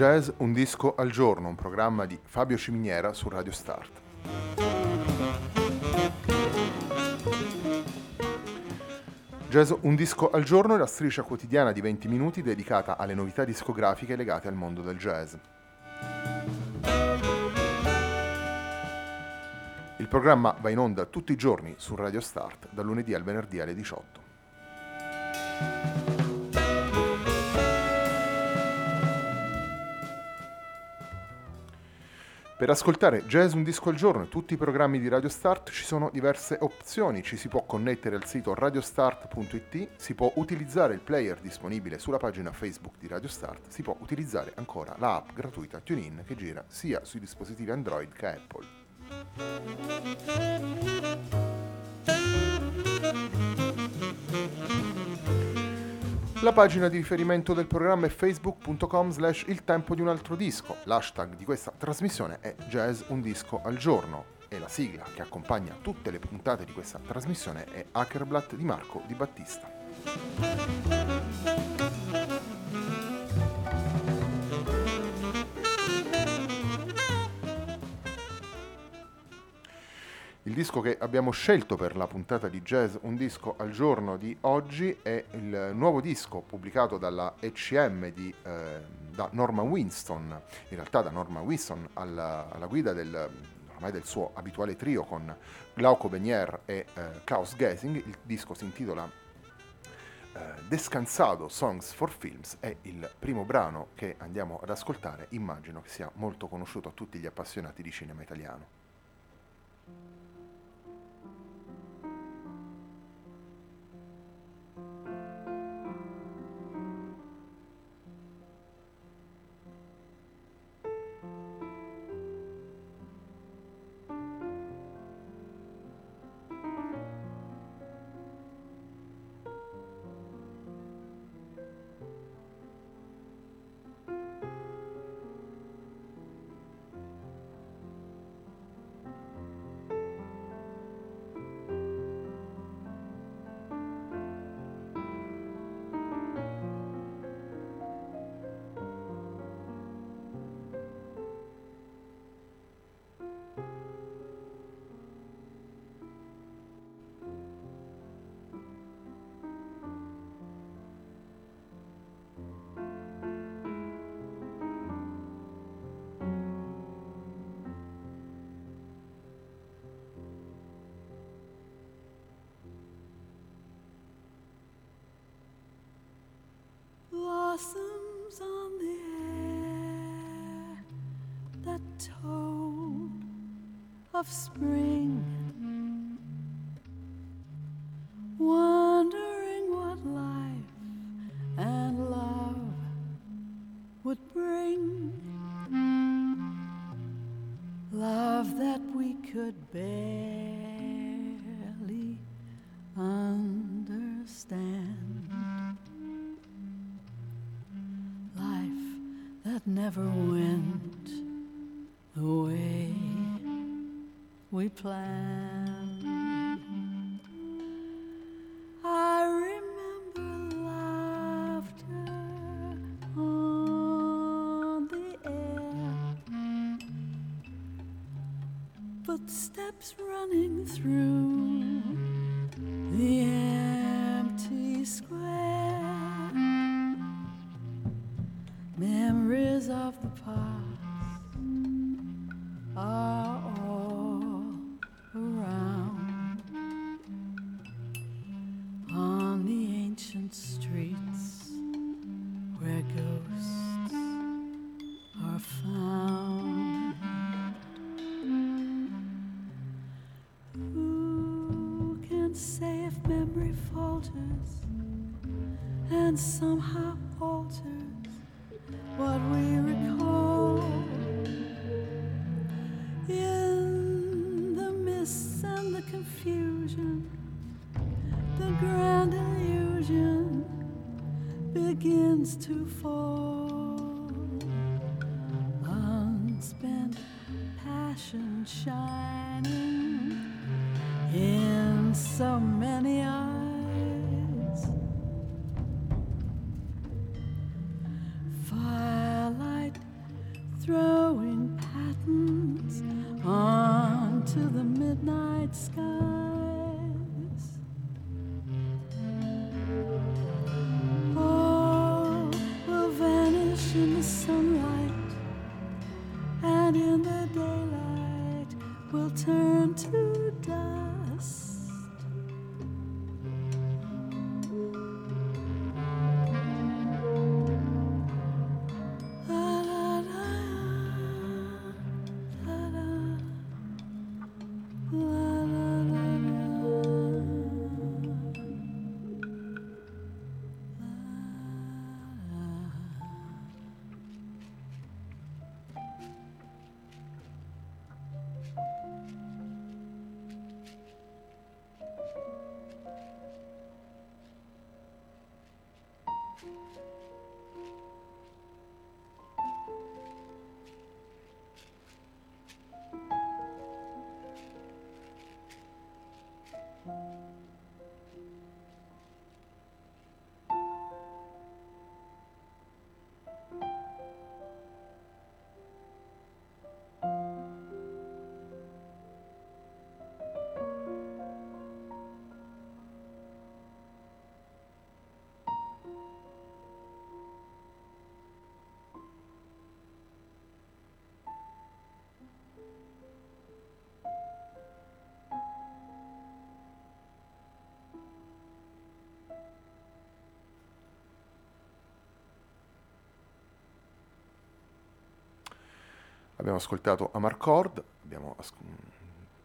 Jazz Un disco al giorno, un programma di Fabio Ciminiera su Radio Start. Jazz Un disco al giorno è la striscia quotidiana di 20 minuti dedicata alle novità discografiche legate al mondo del jazz. Il programma va in onda tutti i giorni su Radio Start, dal lunedì al venerdì alle 18. Per ascoltare Jazz un disco al giorno e tutti i programmi di Radio Start ci sono diverse opzioni, ci si può connettere al sito radiostart.it, si può utilizzare il player disponibile sulla pagina Facebook di Radio Start, si può utilizzare ancora la app gratuita TuneIn che gira sia sui dispositivi Android che Apple. La pagina di riferimento del programma è facebook.com slash il tempo di un altro disco. L'hashtag di questa trasmissione è jazz un disco al giorno e la sigla che accompagna tutte le puntate di questa trasmissione è Hackerblatt di Marco Di Battista. Il disco che abbiamo scelto per la puntata di jazz Un disco al giorno di oggi è il nuovo disco pubblicato dalla ECM di, eh, da Norman Winston, in realtà da Norman Winston alla, alla guida del, ormai del suo abituale trio con Glauco Benier e eh, Klaus Gesing. Il disco si intitola eh, Descansado Songs for Films, è il primo brano che andiamo ad ascoltare, immagino che sia molto conosciuto a tutti gli appassionati di cinema italiano. Told of spring. Wondering what life and love would bring. Love that we could barely understand. Life that never footsteps running through the begins to fall unspent passion shining in the daylight will turn to dust. Abbiamo ascoltato Amarcord, abbiamo as-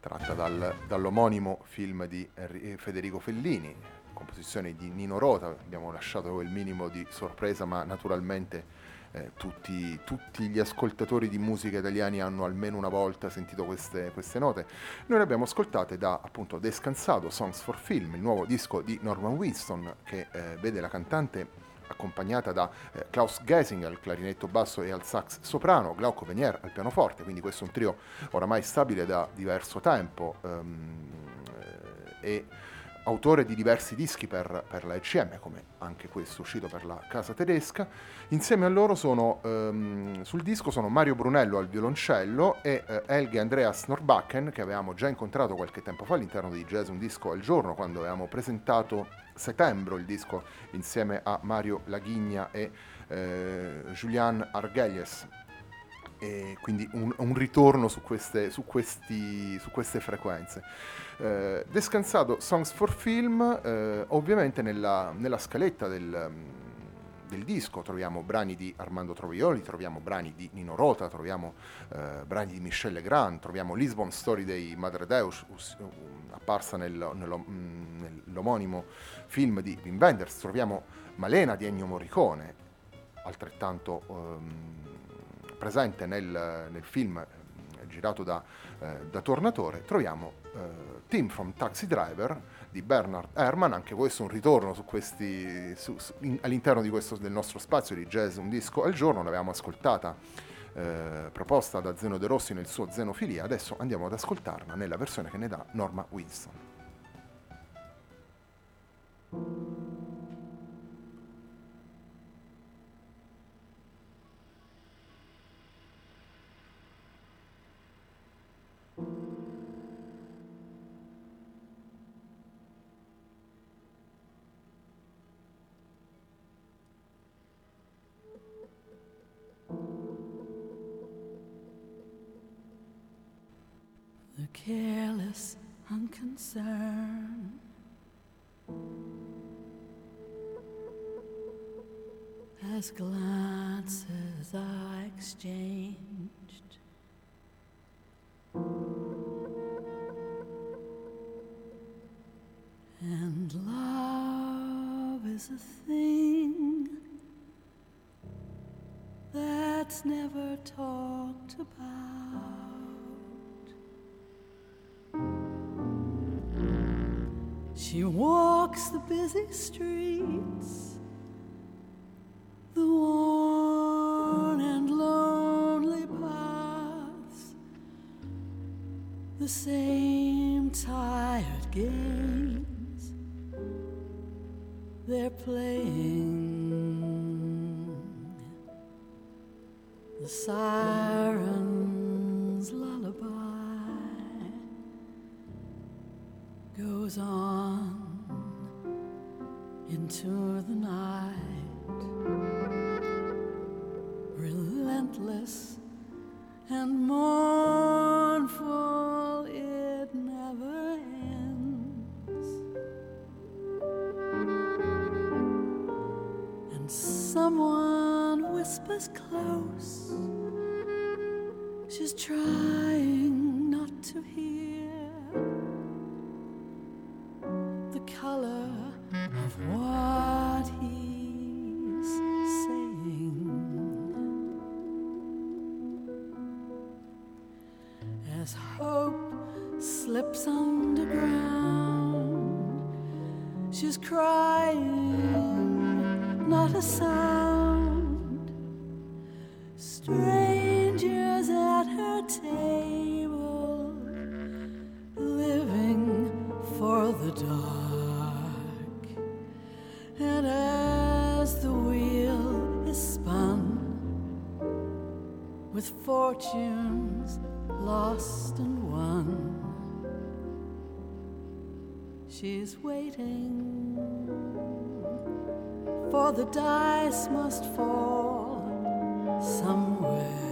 tratta dal- dall'omonimo film di eh, Federico Fellini, composizione di Nino Rota, abbiamo lasciato il minimo di sorpresa, ma naturalmente eh, tutti, tutti gli ascoltatori di musica italiani hanno almeno una volta sentito queste, queste note. Noi le abbiamo ascoltate da appunto Descansato, Songs for Film, il nuovo disco di Norman Winston che eh, vede la cantante accompagnata da eh, Klaus Gesing al clarinetto basso e al sax soprano, Glauco Venier al pianoforte, quindi questo è un trio oramai stabile da diverso tempo eh, e autore di diversi dischi per, per la ECM, come anche questo uscito per la casa tedesca. Insieme a loro sono, ehm, sul disco sono Mario Brunello al violoncello e eh, Helge Andreas Norbakken, che avevamo già incontrato qualche tempo fa all'interno di Jazz Un Disco al Giorno, quando avevamo presentato Setembro, il disco insieme a Mario Laghigna e eh, Julian Argelies. E quindi un, un ritorno su queste, su, questi, su queste frequenze. Eh, descansato Songs for Film, eh, ovviamente nella, nella scaletta del, del disco troviamo brani di Armando Trovioli, troviamo brani di Nino Rota, troviamo eh, brani di Michel Legrand, troviamo Lisbon Story dei Madre Deus, us- um, apparsa nel- nello- mm, nell'omonimo film di Wim Wenders, troviamo Malena di Ennio Morricone, altrettanto ehm, presente nel, nel film eh, girato da, eh, da Tornatore, troviamo eh, Team from Taxi Driver di Bernard Herrmann, anche questo un ritorno su questi, su- su- in- all'interno questo, del nostro spazio di jazz un disco al giorno, l'avevamo ascoltata eh, proposta da Zeno De Rossi nel suo Zenofilia, adesso andiamo ad ascoltarla nella versione che ne dà Norma Winston. Unconcern. As glances are exchanged, and love is a thing that's never talked about. She walks the busy streets, the worn and lonely paths, the same tired games they're playing. The siren's lullaby goes on into the night, relentless and mournful, slips underground, she's crying, not a sound. Strangers at her table, living for the dark. And as the wheel is spun, with fortunes lost and won, she's waiting, for the dice must fall somewhere.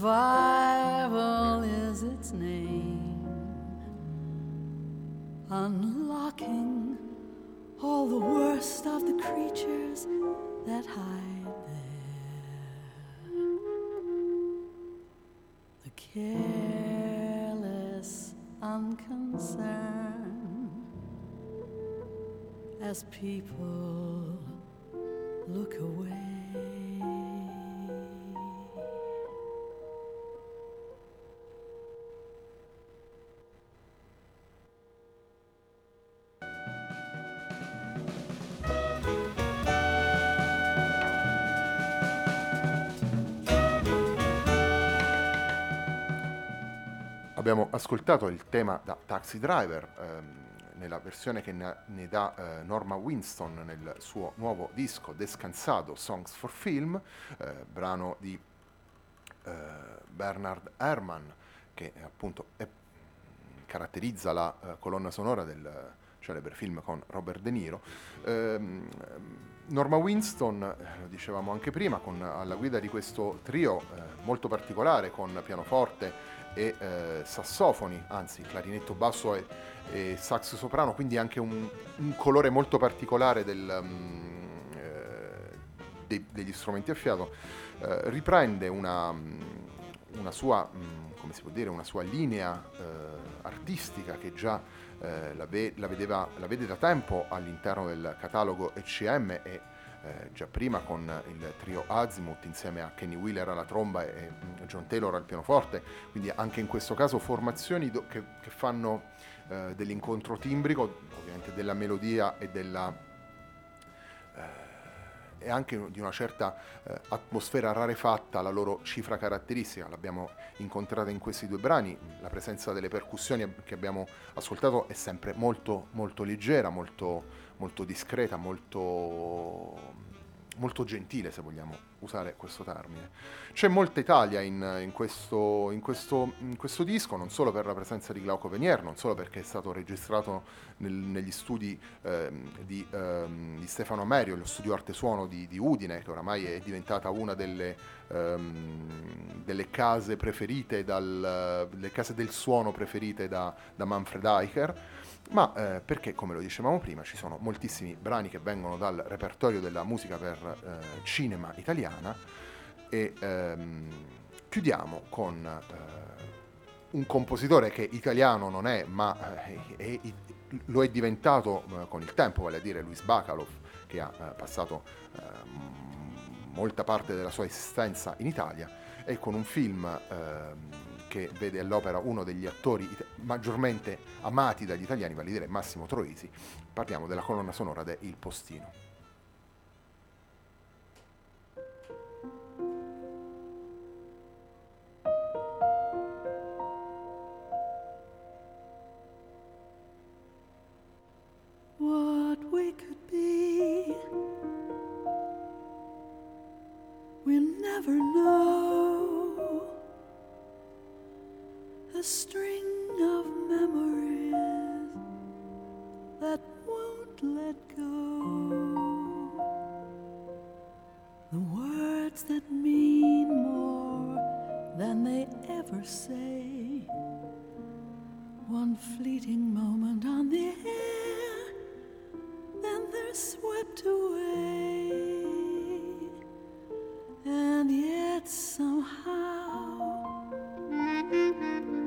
Survival is its name. Unlocking all the worst of the creatures that hide there. The careless unconcern as people look away. Abbiamo ascoltato il tema da Taxi Driver ehm, nella versione che ne, ne dà eh, Norma Winston nel suo nuovo disco Descansado Songs for Film, eh, brano di eh, Bernard Herrmann che appunto è- caratterizza la eh, colonna sonora del celebre film con Robert De Niro. Ehm, Norma Winston, eh, lo dicevamo anche prima, con, alla guida di questo trio eh, molto particolare con pianoforte e eh, sassofoni, anzi clarinetto basso e, e sax soprano, quindi anche un, un colore molto particolare del, mm, eh, dei- degli strumenti a fiato, eh, riprende una, mm, una sua, può dire, una sua linea eh, artistica che già eh, la, ve- la vedeva, la vede da tempo all'interno del catalogo ECM e eh, già prima con il trio Azimuth insieme a Kenny Wheeler alla tromba e mm, John Taylor al pianoforte, quindi anche in questo caso formazioni do- che, che fanno eh, dell'incontro timbrico, ovviamente della melodia e della eh, e anche di una certa eh, atmosfera rarefatta, la loro cifra caratteristica, l'abbiamo incontrata in questi due brani, la presenza delle percussioni che abbiamo ascoltato è sempre molto, molto leggera, molto, molto discreta, molto, molto gentile se vogliamo usare questo termine. C'è molta Italia in, in, questo, in, questo, in, questo, disco, non solo per la presenza di Glauco Venier, non solo perché è stato registrato nel, negli studi eh, di, eh, di, Stefano Amerio, lo studio arte suono di, di, Udine, che oramai è diventata una delle, ehm, delle case preferite, dal, case del suono preferite da, da Manfred Eicher ma eh, perché, come lo dicevamo prima, ci sono moltissimi brani che vengono dal repertorio della musica per eh, cinema italiana e ehm, chiudiamo con eh, un compositore che italiano non è, ma eh, è, lo è diventato eh, con il tempo, vale a dire Luis Bacalov, che ha eh, passato molta parte della sua esistenza in Italia e con un film ehm, che vede all'opera uno degli attori maggiormente amati dagli italiani, vale a dire Massimo Troisi. Parliamo della colonna sonora de Il Postino. Go. The words that mean more than they ever say. One fleeting moment on the air, then they're swept away. And yet somehow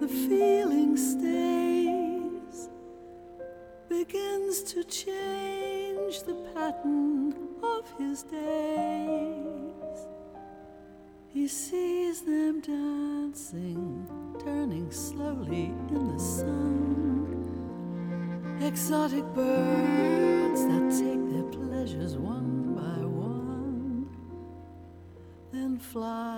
the feeling stays, begins to change the pattern of his days. He sees them dancing, turning slowly in the sun. Exotic birds that take their pleasures one by one, then fly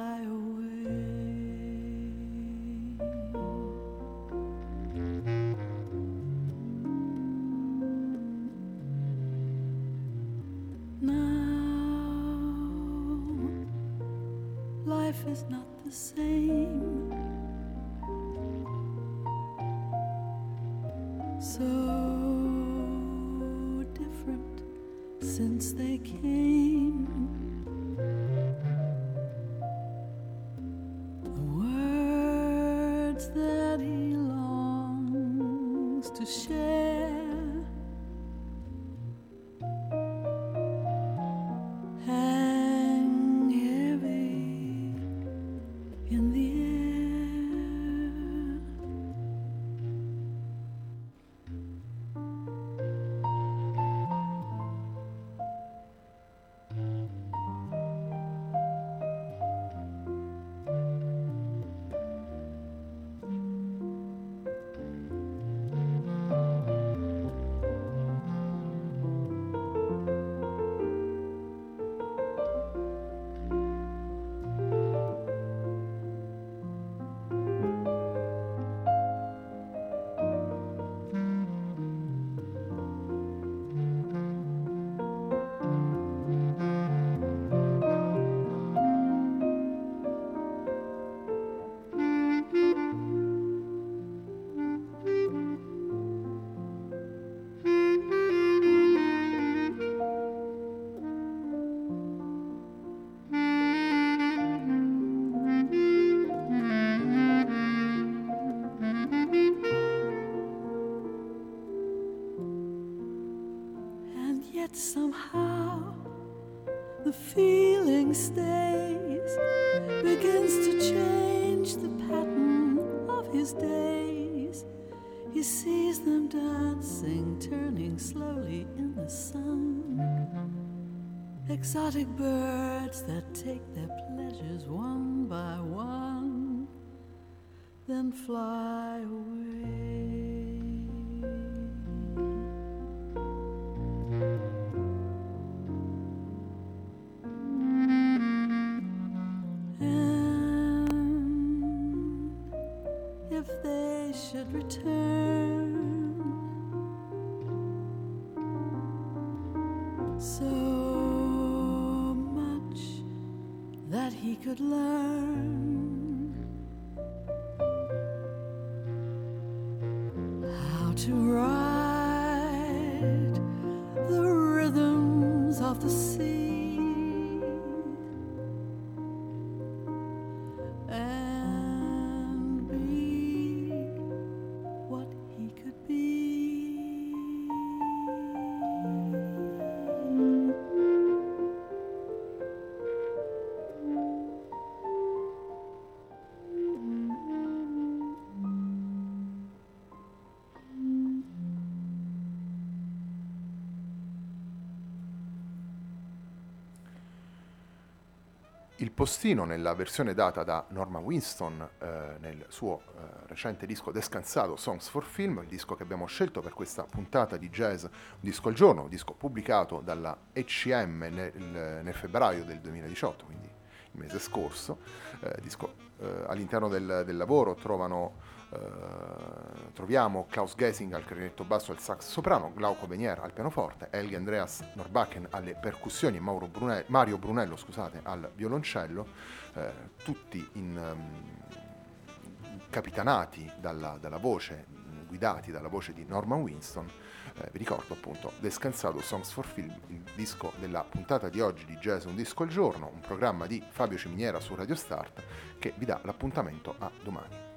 that he longs to share. Yet somehow the feeling stays, begins to change the pattern of his days. He sees them dancing, turning slowly in the sun. Exotic birds that take their pleasures one by one, then fly away. Could learn Il postino nella versione data da Norma Winston eh, nel suo eh, recente disco Descansato Songs for Film, il disco che abbiamo scelto per questa puntata di jazz Un disco al giorno, un disco pubblicato dalla ECM nel, nel febbraio del 2018, quindi mese scorso. Eh, disco, eh, all'interno del, del lavoro trovano Uh, troviamo Klaus Gesing al clarinetto basso e al sax soprano, Glauco Benier al pianoforte, Helge Andreas Norbakken alle percussioni e Brunello, Mario Brunello scusate, al violoncello, uh, tutti in, um, capitanati dalla, dalla, voce, guidati dalla voce di Norman Winston. Uh, vi ricordo appunto Descansato Songs for Film, il disco della puntata di oggi di Jazz Un Disco al Giorno, un programma di Fabio Ciminiera su Radio Start che vi dà l'appuntamento a domani.